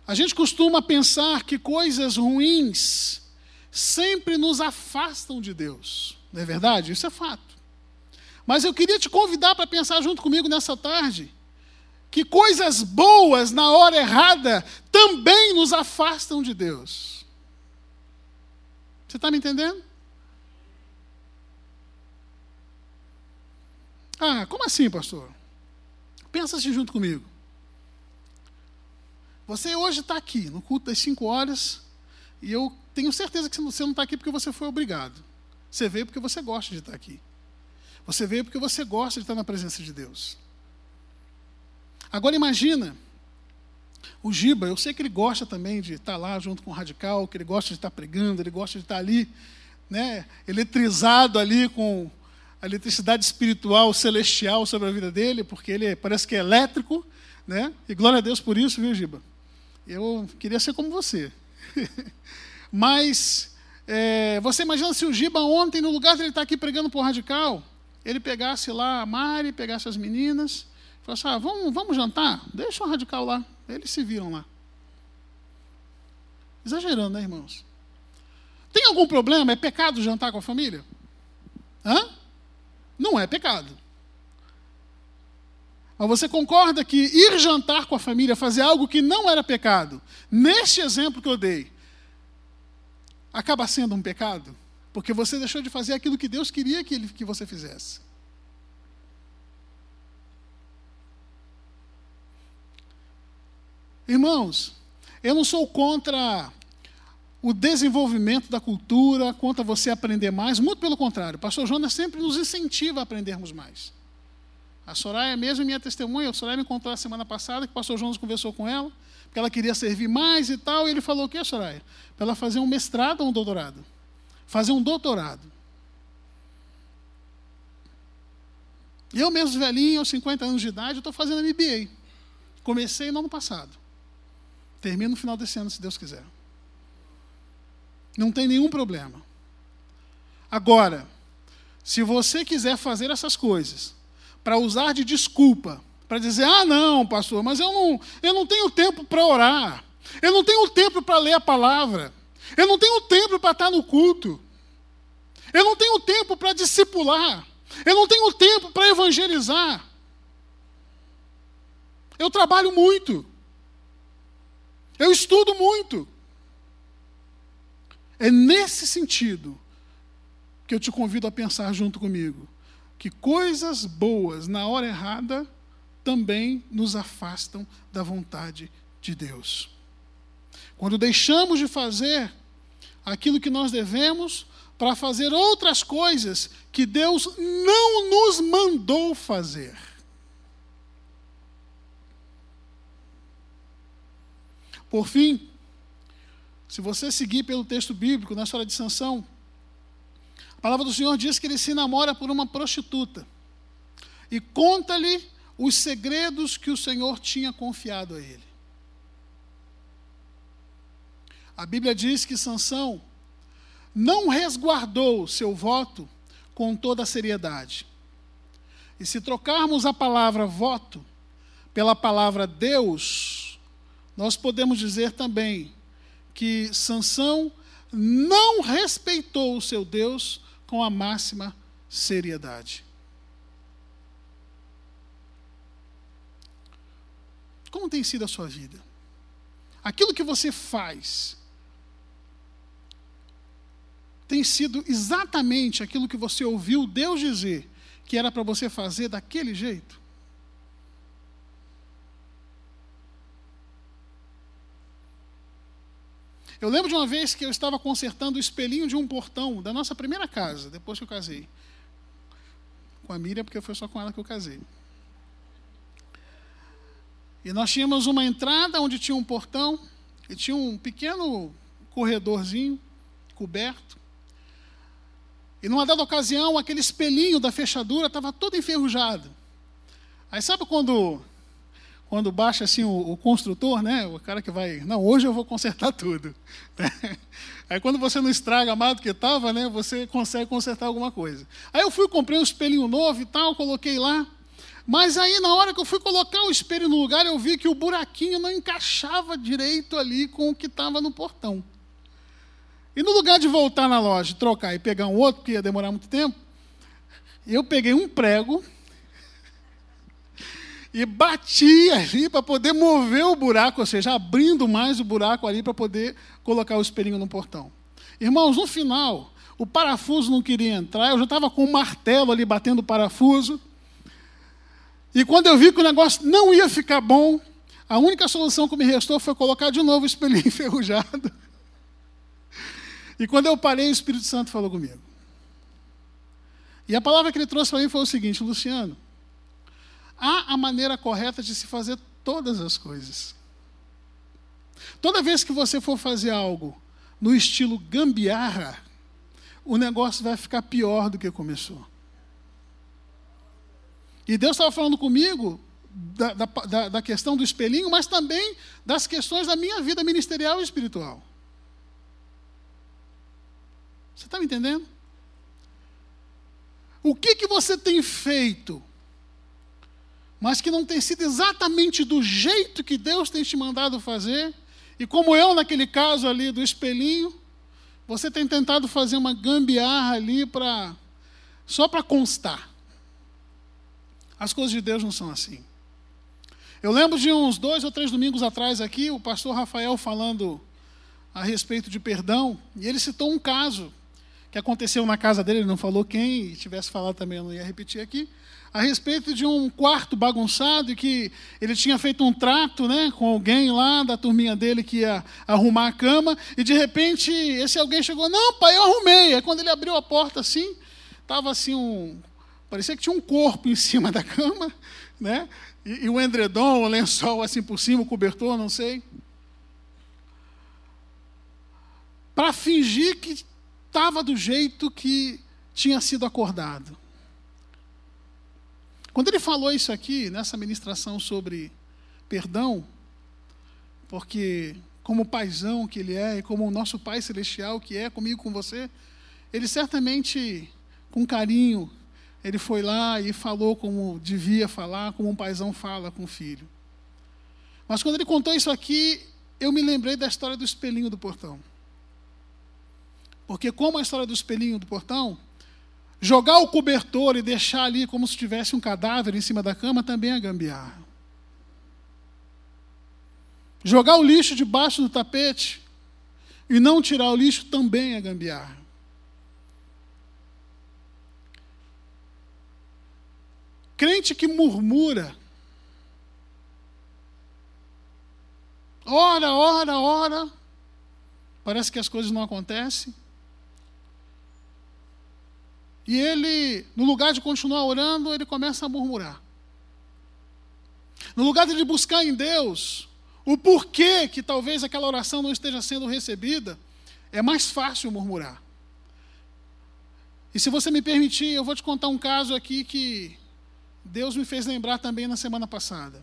A gente costuma pensar que coisas ruins sempre nos afastam de Deus. Não é verdade? Isso é fato. Mas eu queria te convidar para pensar junto comigo nessa tarde que coisas boas na hora errada também nos afastam de Deus. Você está me entendendo? Ah, como assim, pastor? Pensa assim junto comigo. Você hoje está aqui, no culto das 5 horas, e eu tenho certeza que você não está aqui porque você foi obrigado. Você veio porque você gosta de estar aqui. Você veio porque você gosta de estar na presença de Deus. Agora imagina, o Giba, eu sei que ele gosta também de estar lá junto com o radical, que ele gosta de estar pregando, ele gosta de estar ali, né, eletrizado ali com a eletricidade espiritual celestial sobre a vida dele, porque ele parece que é elétrico, né? E glória a Deus por isso, viu, Giba? Eu queria ser como você. Mas é, você imagina se o Giba ontem, no lugar de ele estar aqui pregando por radical, ele pegasse lá a Mari, pegasse as meninas, falasse, ah, vamos, vamos jantar? Deixa o radical lá. Eles se viram lá. Exagerando, né, irmãos? Tem algum problema? É pecado jantar com a família? Hã? Não é pecado. Mas você concorda que ir jantar com a família, fazer algo que não era pecado, neste exemplo que eu dei, acaba sendo um pecado? Porque você deixou de fazer aquilo que Deus queria que, ele, que você fizesse. Irmãos, eu não sou contra o desenvolvimento da cultura, contra você aprender mais, muito pelo contrário. O pastor Jonas sempre nos incentiva a aprendermos mais. A Soraya mesmo minha testemunha, a Soraya me contou a semana passada que o pastor Jonas conversou com ela, que ela queria servir mais e tal, e ele falou o que, Soraya? Para ela fazer um mestrado ou um doutorado? Fazer um doutorado. Eu mesmo velhinho, aos 50 anos de idade, estou fazendo MBA. Comecei no ano passado. Termino no final desse ano, se Deus quiser. Não tem nenhum problema. Agora, se você quiser fazer essas coisas para usar de desculpa, para dizer: "Ah, não, pastor, mas eu não, eu não tenho tempo para orar. Eu não tenho tempo para ler a palavra. Eu não tenho tempo para estar no culto. Eu não tenho tempo para discipular. Eu não tenho tempo para evangelizar. Eu trabalho muito. Eu estudo muito. É nesse sentido que eu te convido a pensar junto comigo que coisas boas na hora errada também nos afastam da vontade de Deus. Quando deixamos de fazer aquilo que nós devemos para fazer outras coisas que Deus não nos mandou fazer. Por fim, se você seguir pelo texto bíblico, na história de Sansão, a palavra do Senhor diz que ele se namora por uma prostituta e conta-lhe os segredos que o Senhor tinha confiado a ele. A Bíblia diz que Sansão não resguardou seu voto com toda a seriedade. E se trocarmos a palavra voto pela palavra Deus, nós podemos dizer também que Sansão não respeitou o seu Deus com a máxima seriedade. Como tem sido a sua vida? Aquilo que você faz tem sido exatamente aquilo que você ouviu Deus dizer que era para você fazer daquele jeito? Eu lembro de uma vez que eu estava consertando o espelhinho de um portão da nossa primeira casa, depois que eu casei. Com a Miriam, porque foi só com ela que eu casei. E nós tínhamos uma entrada onde tinha um portão e tinha um pequeno corredorzinho coberto. E numa dada ocasião, aquele espelhinho da fechadura estava todo enferrujado. Aí sabe quando quando baixa assim o, o, construtor, né? O cara que vai, não, hoje eu vou consertar tudo. Aí quando você não estraga mais do que estava, né? Você consegue consertar alguma coisa. Aí eu fui comprei um espelhinho novo e tal, coloquei lá. Mas aí na hora que eu fui colocar o espelho no lugar, eu vi que o buraquinho não encaixava direito ali com o que estava no portão. E no lugar de voltar na loja, trocar e pegar um outro, que ia demorar muito tempo, eu peguei um prego e bati ali para poder mover o buraco, ou seja, abrindo mais o buraco ali para poder colocar o espelhinho no portão. Irmãos, no final, o parafuso não queria entrar, eu já estava com um martelo ali batendo o parafuso. E quando eu vi que o negócio não ia ficar bom, a única solução que me restou foi colocar de novo o espelhinho enferrujado. E quando eu parei, o Espírito Santo falou comigo. E a palavra que ele trouxe para mim foi o seguinte: Luciano, há a maneira correta de se fazer todas as coisas. Toda vez que você for fazer algo no estilo gambiarra, o negócio vai ficar pior do que começou. E Deus estava falando comigo da, da, da, questão do espelhinho, mas também das questões da minha vida ministerial e espiritual. Você está me entendendo? O que, que você tem feito mas que não tem sido exatamente do jeito que Deus tem te mandado fazer, e como eu naquele caso ali do espelhinho, você tem tentado fazer uma gambiarra ali para só para constar. As coisas de Deus não são assim. Eu lembro de uns dois ou três domingos atrás aqui, o pastor Rafael falando a respeito de perdão, e ele citou um caso que aconteceu na casa dele, ele não falou quem, e tivesse falado também eu não ia repetir aqui, a respeito de um quarto bagunçado e que ele tinha feito um trato né, com alguém lá da turminha dele que ia arrumar a cama, e de repente esse alguém chegou, não, pai, eu arrumei. Aí quando ele abriu a porta assim, estava assim um. Parecia que tinha um corpo em cima da cama, né? E, e o endredom, o lençol assim por cima, o cobertor, não sei. Para fingir que estava do jeito que tinha sido acordado. Quando ele falou isso aqui, nessa ministração sobre perdão, porque como paizão que ele é, e como o nosso Pai Celestial que é comigo, com você, ele certamente, com carinho, ele foi lá e falou como devia falar, como um paizão fala com o filho. Mas quando ele contou isso aqui, eu me lembrei da história do espelhinho do portão. Porque como a história do espelhinho do portão, Jogar o cobertor e deixar ali como se tivesse um cadáver em cima da cama também é gambiarra. Jogar o lixo debaixo do tapete e não tirar o lixo também é gambiarra. Crente que murmura, ora, ora, ora, parece que as coisas não acontecem. E ele, no lugar de continuar orando, ele começa a murmurar. No lugar de buscar em Deus o porquê que talvez aquela oração não esteja sendo recebida, é mais fácil murmurar. E se você me permitir, eu vou te contar um caso aqui que Deus me fez lembrar também na semana passada.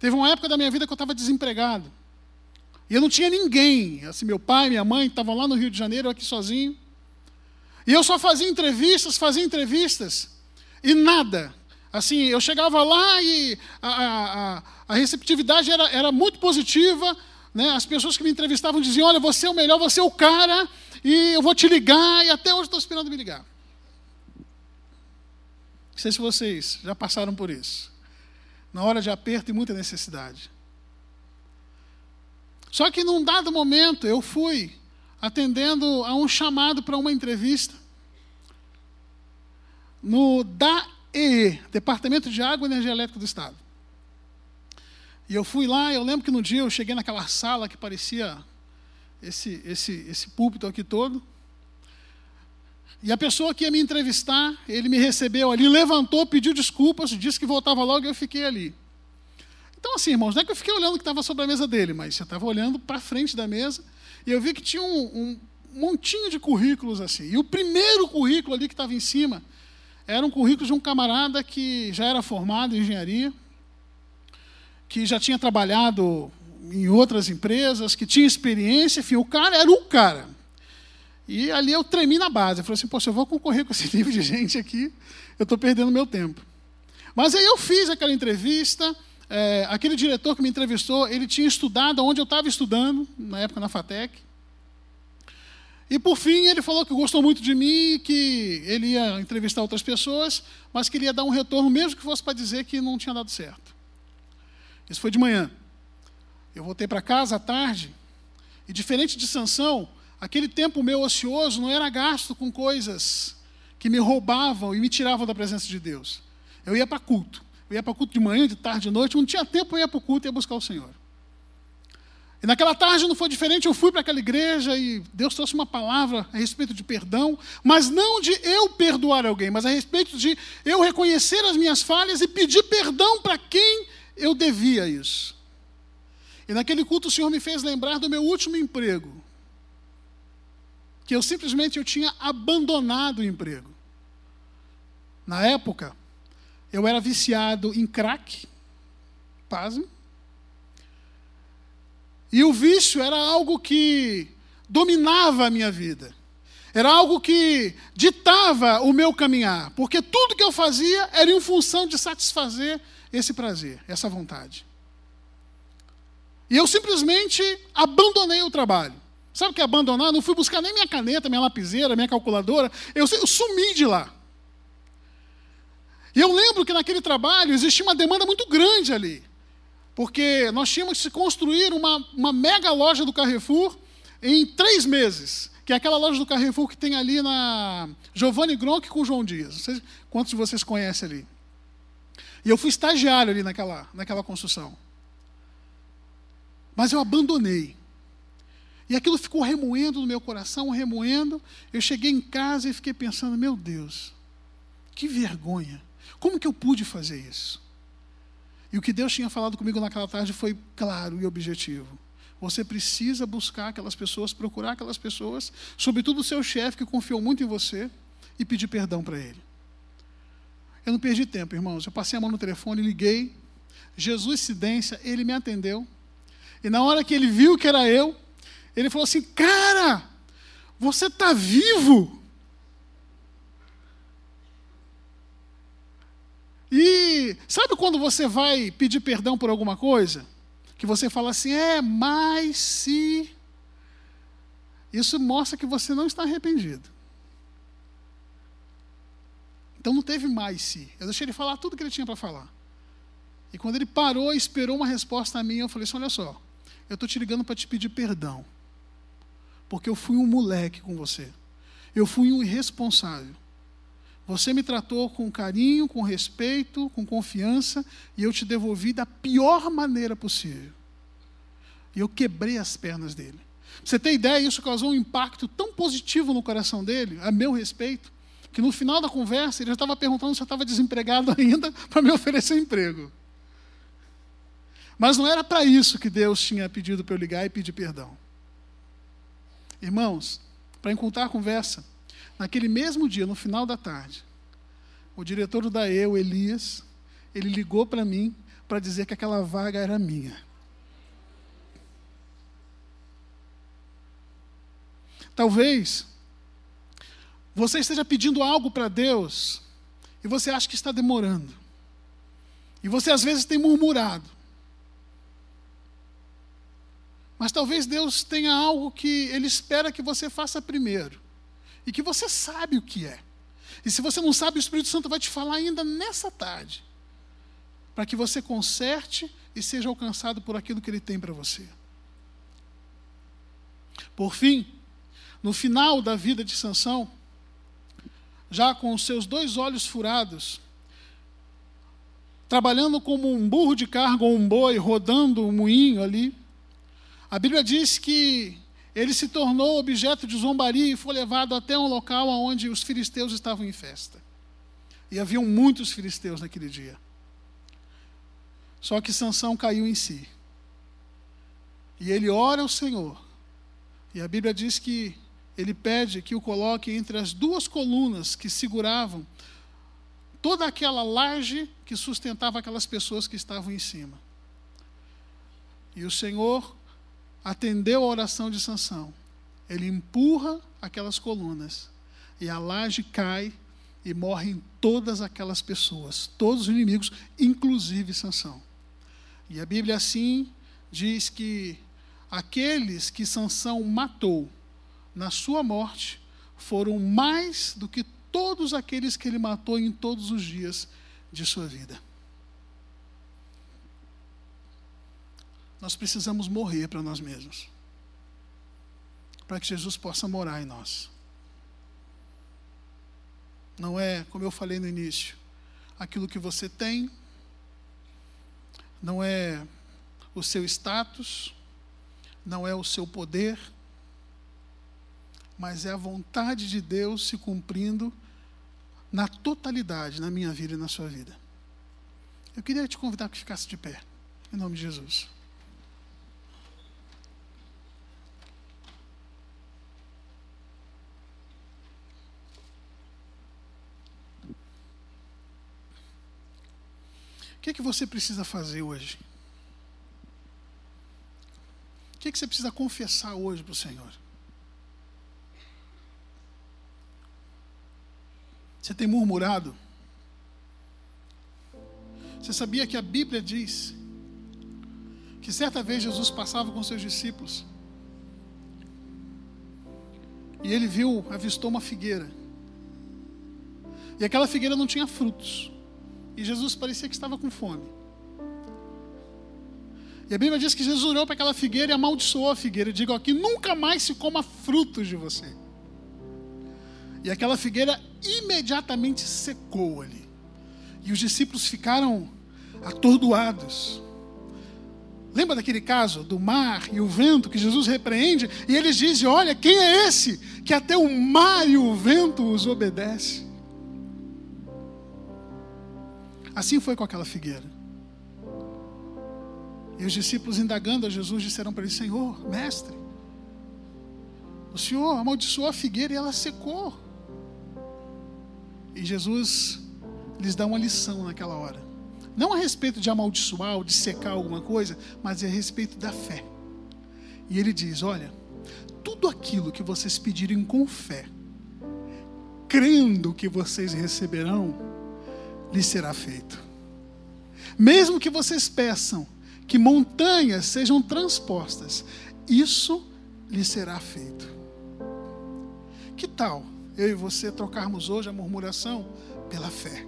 Teve uma época da minha vida que eu estava desempregado. E eu não tinha ninguém. Assim, meu pai, minha mãe estavam lá no Rio de Janeiro, eu aqui sozinho. E eu só fazia entrevistas, fazia entrevistas, e nada. Assim, eu chegava lá e a, a, a receptividade era, era muito positiva. Né? As pessoas que me entrevistavam diziam: Olha, você é o melhor, você é o cara, e eu vou te ligar, e até hoje estou esperando me ligar. Não sei se vocês já passaram por isso. Na hora de aperto e muita necessidade. Só que num dado momento eu fui atendendo a um chamado para uma entrevista no DAE, Departamento de Água e Energia Elétrica do Estado. E eu fui lá, eu lembro que no dia eu cheguei naquela sala que parecia esse, esse, esse púlpito aqui todo. E a pessoa que ia me entrevistar, ele me recebeu ali, levantou, pediu desculpas, disse que voltava logo e eu fiquei ali. Então, assim, irmãos, não é que eu fiquei olhando o que estava sobre a mesa dele, mas eu estava olhando para frente da mesa e eu vi que tinha um, um montinho de currículos assim. E o primeiro currículo ali que estava em cima era um currículo de um camarada que já era formado em engenharia, que já tinha trabalhado em outras empresas, que tinha experiência, enfim, o cara era o cara. E ali eu tremi na base. Eu falei assim, poxa, eu vou concorrer com esse nível de gente aqui, eu estou perdendo meu tempo. Mas aí eu fiz aquela entrevista, é, aquele diretor que me entrevistou, ele tinha estudado onde eu estava estudando, na época na FATEC. E por fim ele falou que gostou muito de mim, que ele ia entrevistar outras pessoas, mas queria dar um retorno, mesmo que fosse para dizer que não tinha dado certo. Isso foi de manhã. Eu voltei para casa à tarde, e diferente de Sansão, aquele tempo meu ocioso não era gasto com coisas que me roubavam e me tiravam da presença de Deus. Eu ia para culto. Eu ia para culto de manhã, de tarde, de noite. Não tinha tempo, eu ia para o culto e ia buscar o Senhor. E naquela tarde não foi diferente, eu fui para aquela igreja e Deus trouxe uma palavra a respeito de perdão, mas não de eu perdoar alguém, mas a respeito de eu reconhecer as minhas falhas e pedir perdão para quem eu devia isso. E naquele culto o Senhor me fez lembrar do meu último emprego, que eu simplesmente eu tinha abandonado o emprego. Na época, eu era viciado em crack, pasme, e o vício era algo que dominava a minha vida. Era algo que ditava o meu caminhar, porque tudo que eu fazia era em função de satisfazer esse prazer, essa vontade. E eu simplesmente abandonei o trabalho. Sabe o que é abandonar? Não fui buscar nem minha caneta, minha lapiseira, minha calculadora. Eu, eu sumi de lá. E eu lembro que naquele trabalho existia uma demanda muito grande ali. Porque nós tínhamos que construir uma, uma mega loja do Carrefour em três meses. Que é aquela loja do Carrefour que tem ali na Giovanni Gronk com João Dias. Não sei quantos de vocês conhecem ali. E eu fui estagiário ali naquela, naquela construção. Mas eu abandonei. E aquilo ficou remoendo no meu coração, remoendo. Eu cheguei em casa e fiquei pensando: meu Deus, que vergonha. Como que eu pude fazer isso? E o que Deus tinha falado comigo naquela tarde foi claro e objetivo. Você precisa buscar aquelas pessoas, procurar aquelas pessoas, sobretudo o seu chefe que confiou muito em você, e pedir perdão para ele. Eu não perdi tempo, irmãos. Eu passei a mão no telefone, liguei. Jesus Cidência, ele me atendeu. E na hora que ele viu que era eu, ele falou assim: Cara, você está vivo? Sabe quando você vai pedir perdão por alguma coisa? Que você fala assim, é, mas se. Isso mostra que você não está arrependido. Então não teve mais se. Eu deixei ele falar tudo que ele tinha para falar. E quando ele parou e esperou uma resposta a mim, eu falei assim: olha só, eu estou te ligando para te pedir perdão. Porque eu fui um moleque com você. Eu fui um irresponsável. Você me tratou com carinho, com respeito, com confiança, e eu te devolvi da pior maneira possível. E eu quebrei as pernas dele. Você ter ideia, isso causou um impacto tão positivo no coração dele, a meu respeito, que no final da conversa ele já estava perguntando se eu estava desempregado ainda para me oferecer emprego. Mas não era para isso que Deus tinha pedido para eu ligar e pedir perdão. Irmãos, para encurtar a conversa, Naquele mesmo dia, no final da tarde, o diretor do o Elias, ele ligou para mim para dizer que aquela vaga era minha. Talvez você esteja pedindo algo para Deus e você acha que está demorando. E você às vezes tem murmurado. Mas talvez Deus tenha algo que Ele espera que você faça primeiro e que você sabe o que é. E se você não sabe, o Espírito Santo vai te falar ainda nessa tarde, para que você conserte e seja alcançado por aquilo que Ele tem para você. Por fim, no final da vida de Sansão, já com os seus dois olhos furados, trabalhando como um burro de carga ou um boi, rodando um moinho ali, a Bíblia diz que ele se tornou objeto de zombaria e foi levado até um local onde os filisteus estavam em festa. E haviam muitos filisteus naquele dia. Só que Sansão caiu em si. E ele ora ao Senhor. E a Bíblia diz que ele pede que o coloque entre as duas colunas que seguravam toda aquela laje que sustentava aquelas pessoas que estavam em cima. E o Senhor atendeu a oração de Sansão. Ele empurra aquelas colunas e a laje cai e morrem todas aquelas pessoas, todos os inimigos, inclusive Sansão. E a Bíblia assim diz que aqueles que Sansão matou na sua morte foram mais do que todos aqueles que ele matou em todos os dias de sua vida. Nós precisamos morrer para nós mesmos, para que Jesus possa morar em nós. Não é, como eu falei no início, aquilo que você tem, não é o seu status, não é o seu poder, mas é a vontade de Deus se cumprindo na totalidade na minha vida e na sua vida. Eu queria te convidar que ficasse de pé, em nome de Jesus. Que, que você precisa fazer hoje? O que, que você precisa confessar hoje para o Senhor? Você tem murmurado? Você sabia que a Bíblia diz que certa vez Jesus passava com seus discípulos e ele viu, avistou uma figueira. E aquela figueira não tinha frutos. E Jesus parecia que estava com fome. E a Bíblia diz que Jesus olhou para aquela figueira e amaldiçoou a figueira. Digo aqui: nunca mais se coma frutos de você. E aquela figueira imediatamente secou ali. E os discípulos ficaram atordoados. Lembra daquele caso do mar e o vento que Jesus repreende? E eles dizem: Olha, quem é esse que até o mar e o vento os obedece? Assim foi com aquela figueira. E os discípulos, indagando a Jesus, disseram para ele: Senhor, mestre, o Senhor amaldiçoou a figueira e ela secou. E Jesus lhes dá uma lição naquela hora. Não a respeito de amaldiçoar ou de secar alguma coisa, mas a respeito da fé. E ele diz: Olha, tudo aquilo que vocês pedirem com fé, crendo que vocês receberão, lhe será feito. Mesmo que vocês peçam que montanhas sejam transpostas, isso lhe será feito. Que tal eu e você trocarmos hoje a murmuração pela fé?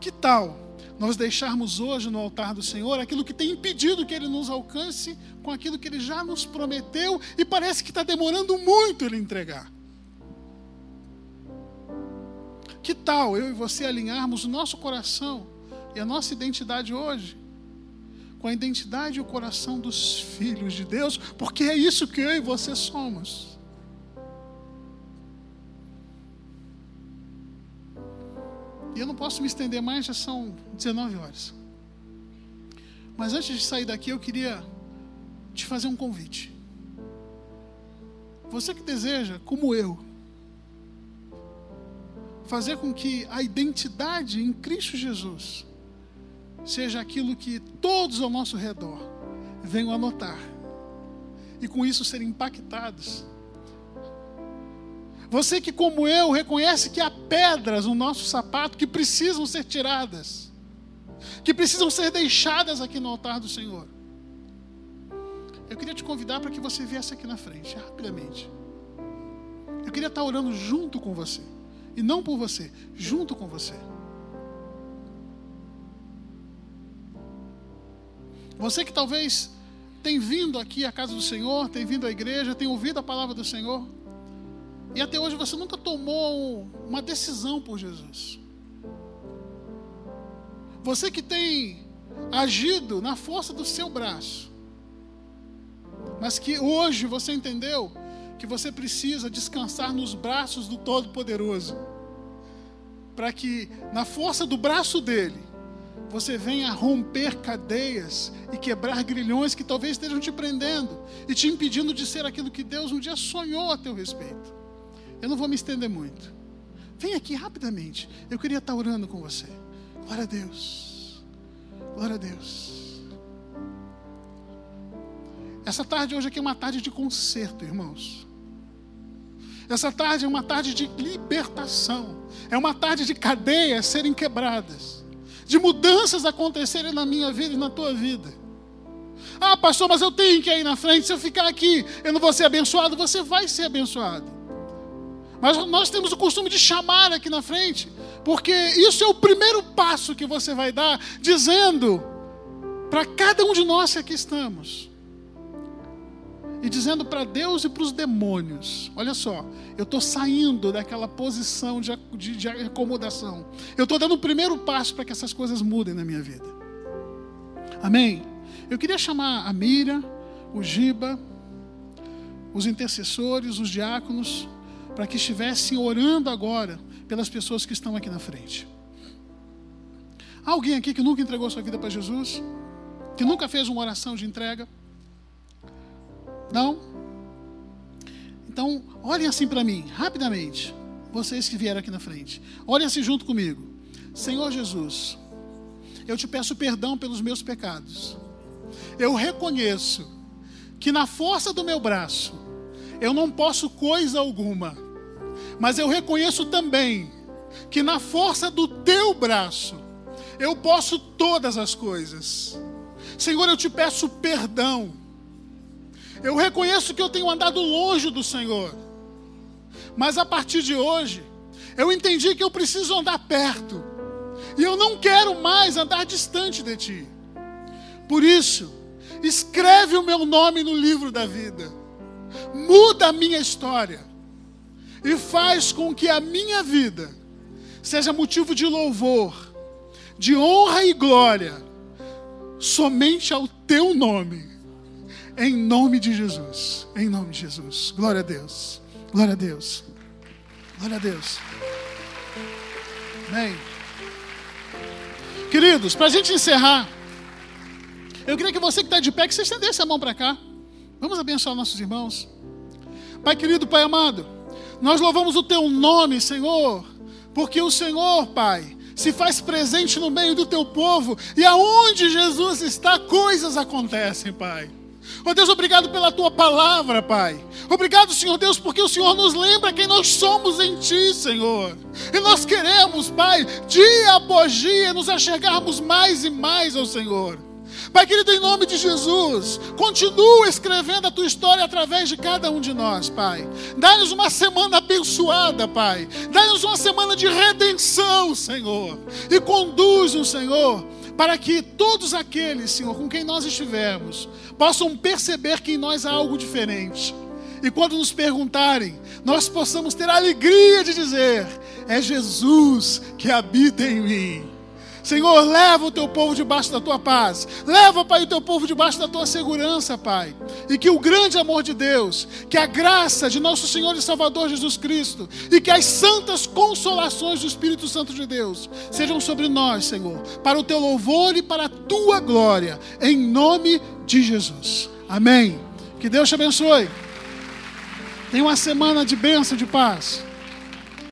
Que tal nós deixarmos hoje no altar do Senhor aquilo que tem impedido que Ele nos alcance com aquilo que Ele já nos prometeu e parece que está demorando muito Ele entregar? Que tal eu e você alinharmos o nosso coração e a nossa identidade hoje com a identidade e o coração dos filhos de Deus, porque é isso que eu e você somos. E eu não posso me estender mais, já são 19 horas. Mas antes de sair daqui, eu queria te fazer um convite. Você que deseja, como eu, fazer com que a identidade em Cristo Jesus seja aquilo que todos ao nosso redor venham a notar e com isso serem impactados. Você que, como eu, reconhece que há pedras no nosso sapato que precisam ser tiradas, que precisam ser deixadas aqui no altar do Senhor. Eu queria te convidar para que você viesse aqui na frente, rapidamente. Eu queria estar orando junto com você. E não por você, junto com você. Você que talvez tem vindo aqui à casa do Senhor, tem vindo à igreja, tem ouvido a palavra do Senhor, e até hoje você nunca tomou uma decisão por Jesus. Você que tem agido na força do seu braço, mas que hoje você entendeu que você precisa descansar nos braços do Todo-Poderoso, para que, na força do braço dele, você venha romper cadeias e quebrar grilhões que talvez estejam te prendendo e te impedindo de ser aquilo que Deus um dia sonhou a teu respeito. Eu não vou me estender muito. Vem aqui rapidamente. Eu queria estar orando com você. Glória a Deus. Glória a Deus. Essa tarde hoje aqui é uma tarde de concerto, irmãos. Essa tarde é uma tarde de libertação. É uma tarde de cadeias serem quebradas. De mudanças acontecerem na minha vida e na tua vida. Ah, pastor, mas eu tenho que ir na frente. Se eu ficar aqui, eu não vou ser abençoado. Você vai ser abençoado. Mas nós temos o costume de chamar aqui na frente, porque isso é o primeiro passo que você vai dar, dizendo para cada um de nós que aqui estamos, e dizendo para Deus e para os demônios: olha só, eu estou saindo daquela posição de, de, de acomodação, eu estou dando o primeiro passo para que essas coisas mudem na minha vida. Amém? Eu queria chamar a Mira, o Giba, os intercessores, os diáconos para que estivessem orando agora pelas pessoas que estão aqui na frente. Há alguém aqui que nunca entregou sua vida para Jesus? Que nunca fez uma oração de entrega? Não? Então, olhem assim para mim, rapidamente. Vocês que vieram aqui na frente. Olhem assim junto comigo. Senhor Jesus, eu te peço perdão pelos meus pecados. Eu reconheço que na força do meu braço eu não posso coisa alguma mas eu reconheço também que na força do teu braço eu posso todas as coisas. Senhor, eu te peço perdão. Eu reconheço que eu tenho andado longe do Senhor. Mas a partir de hoje, eu entendi que eu preciso andar perto. E eu não quero mais andar distante de ti. Por isso, escreve o meu nome no livro da vida. Muda a minha história e faz com que a minha vida seja motivo de louvor, de honra e glória, somente ao teu nome, em nome de Jesus, em nome de Jesus. Glória a Deus, glória a Deus, glória a Deus. Amém. Queridos, para a gente encerrar, eu queria que você que está de pé, que você estendesse a mão para cá. Vamos abençoar nossos irmãos. Pai querido, Pai amado. Nós louvamos o teu nome, Senhor, porque o Senhor, Pai, se faz presente no meio do teu povo e aonde Jesus está, coisas acontecem, Pai. Oh Deus, obrigado pela tua palavra, Pai. Obrigado, Senhor Deus, porque o Senhor nos lembra quem nós somos em Ti, Senhor. E nós queremos, Pai, dia após dia, nos achegarmos mais e mais ao Senhor. Pai querido, em nome de Jesus, continua escrevendo a tua história através de cada um de nós, Pai. Dá-nos uma semana abençoada, Pai. Dá-nos uma semana de redenção, Senhor. E conduz-nos, Senhor, para que todos aqueles, Senhor, com quem nós estivermos, possam perceber que em nós há algo diferente. E quando nos perguntarem, nós possamos ter a alegria de dizer: é Jesus que habita em mim. Senhor, leva o teu povo debaixo da tua paz. Leva, Pai, o teu povo debaixo da tua segurança, Pai. E que o grande amor de Deus, que a graça de nosso Senhor e Salvador Jesus Cristo, e que as santas consolações do Espírito Santo de Deus sejam sobre nós, Senhor, para o teu louvor e para a tua glória, em nome de Jesus. Amém. Que Deus te abençoe. Tenha uma semana de bênção, de paz.